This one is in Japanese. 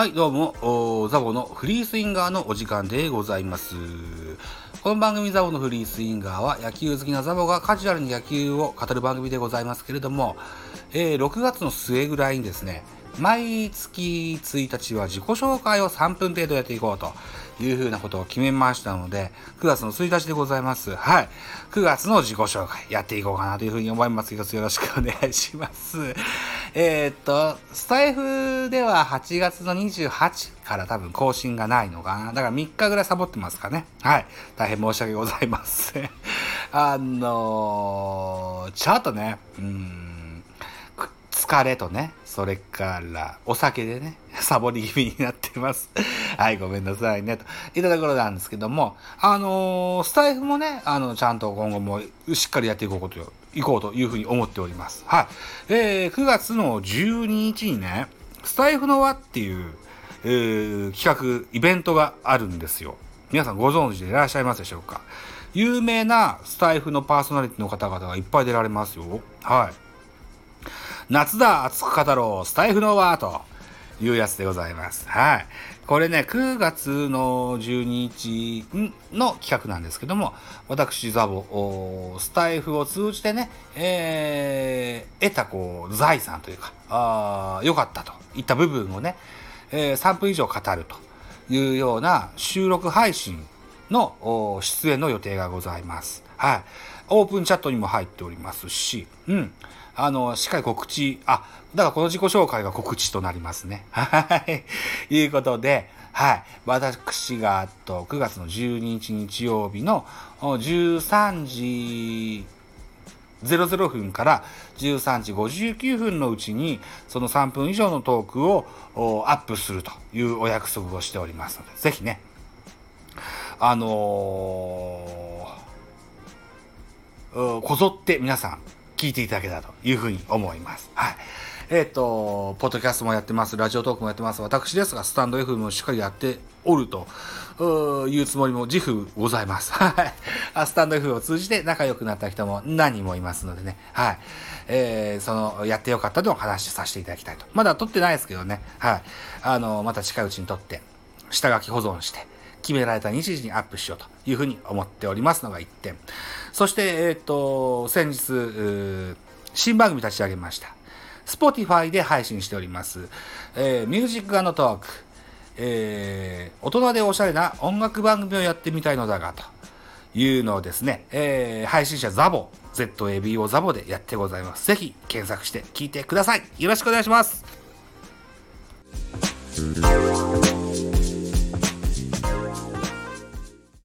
はい、どうも、ザボのフリースインガーのお時間でございます。この番組ザボのフリースインガーは野球好きなザボがカジュアルに野球を語る番組でございますけれども、えー6月の末ぐらいにですね、毎月1日は自己紹介を3分程度やっていこうというふうなことを決めましたので、9月の1日でございます。はい。9月の自己紹介やっていこうかなというふうに思いますけど、よろしくお願いします。えーっと、スタイフでは8月の28から多分更新がないのかな。だから3日ぐらいサボってますかね。はい。大変申し訳ございません。あのー、ちょっとね、うん、疲れとね、それからお酒でね、サボり気味になってます。はい、ごめんなさいね、といったところなんですけども、あのースタイフもね、あの、ちゃんと今後もしっかりやっていこうことよ、いこうというふうに思っております。はい。えー、9月の12日にね、スタイフの輪っていう、えー企画、イベントがあるんですよ。皆さんご存知でいらっしゃいますでしょうか有名なスタイフのパーソナリティの方々がいっぱい出られますよ。はい。夏だ熱く語ろうスタイフの輪というやつでございます。はい。これね、9月の12日の企画なんですけども、私、ザボ、おスタイフを通じてね、えー得たこう財産というか、あ良かったといった部分をね、えー3分以上語るというような収録配信の出演の予定がございます。はい。オープンチャットにも入っておりますし、うん。あの、しっかり告知、あ、だからこの自己紹介が告知となりますね。はい。いうことで、はい。私が、あと、9月の12日日曜日の13時00分から13時59分のうちにその3分以上のトークをアップするというお約束をしておりますので、ぜひね、あのーこぞって皆さん聞いていただけたらというふうに思います。はい。えっ、と、ポッドキャストもやってます、ラジオトークもやってます。私ですが、スタンド F もしっかりやっておるというつもりも自負ございます。はい。スタンド F を通じて仲良くなった人も何人もいますのでね。はい。えー、その、やってよかったとお話しさせていただきたいと。まだ撮ってないですけどね。はい。あの、また近いうちに撮って、下書き保存して、決められた日時にアップしようというふうに思っておりますのが1点。そして、えっ、と、先日、新番組立ち上げました。Spotify で配信しております。えー、ミュージックトーク。えー、大人でおしゃれな音楽番組をやってみたいのだが、というのをですね、えー、配信者ザボ、ZABO ザボでやってございます。ぜひ検索して聞いてください。よろしくお願いします。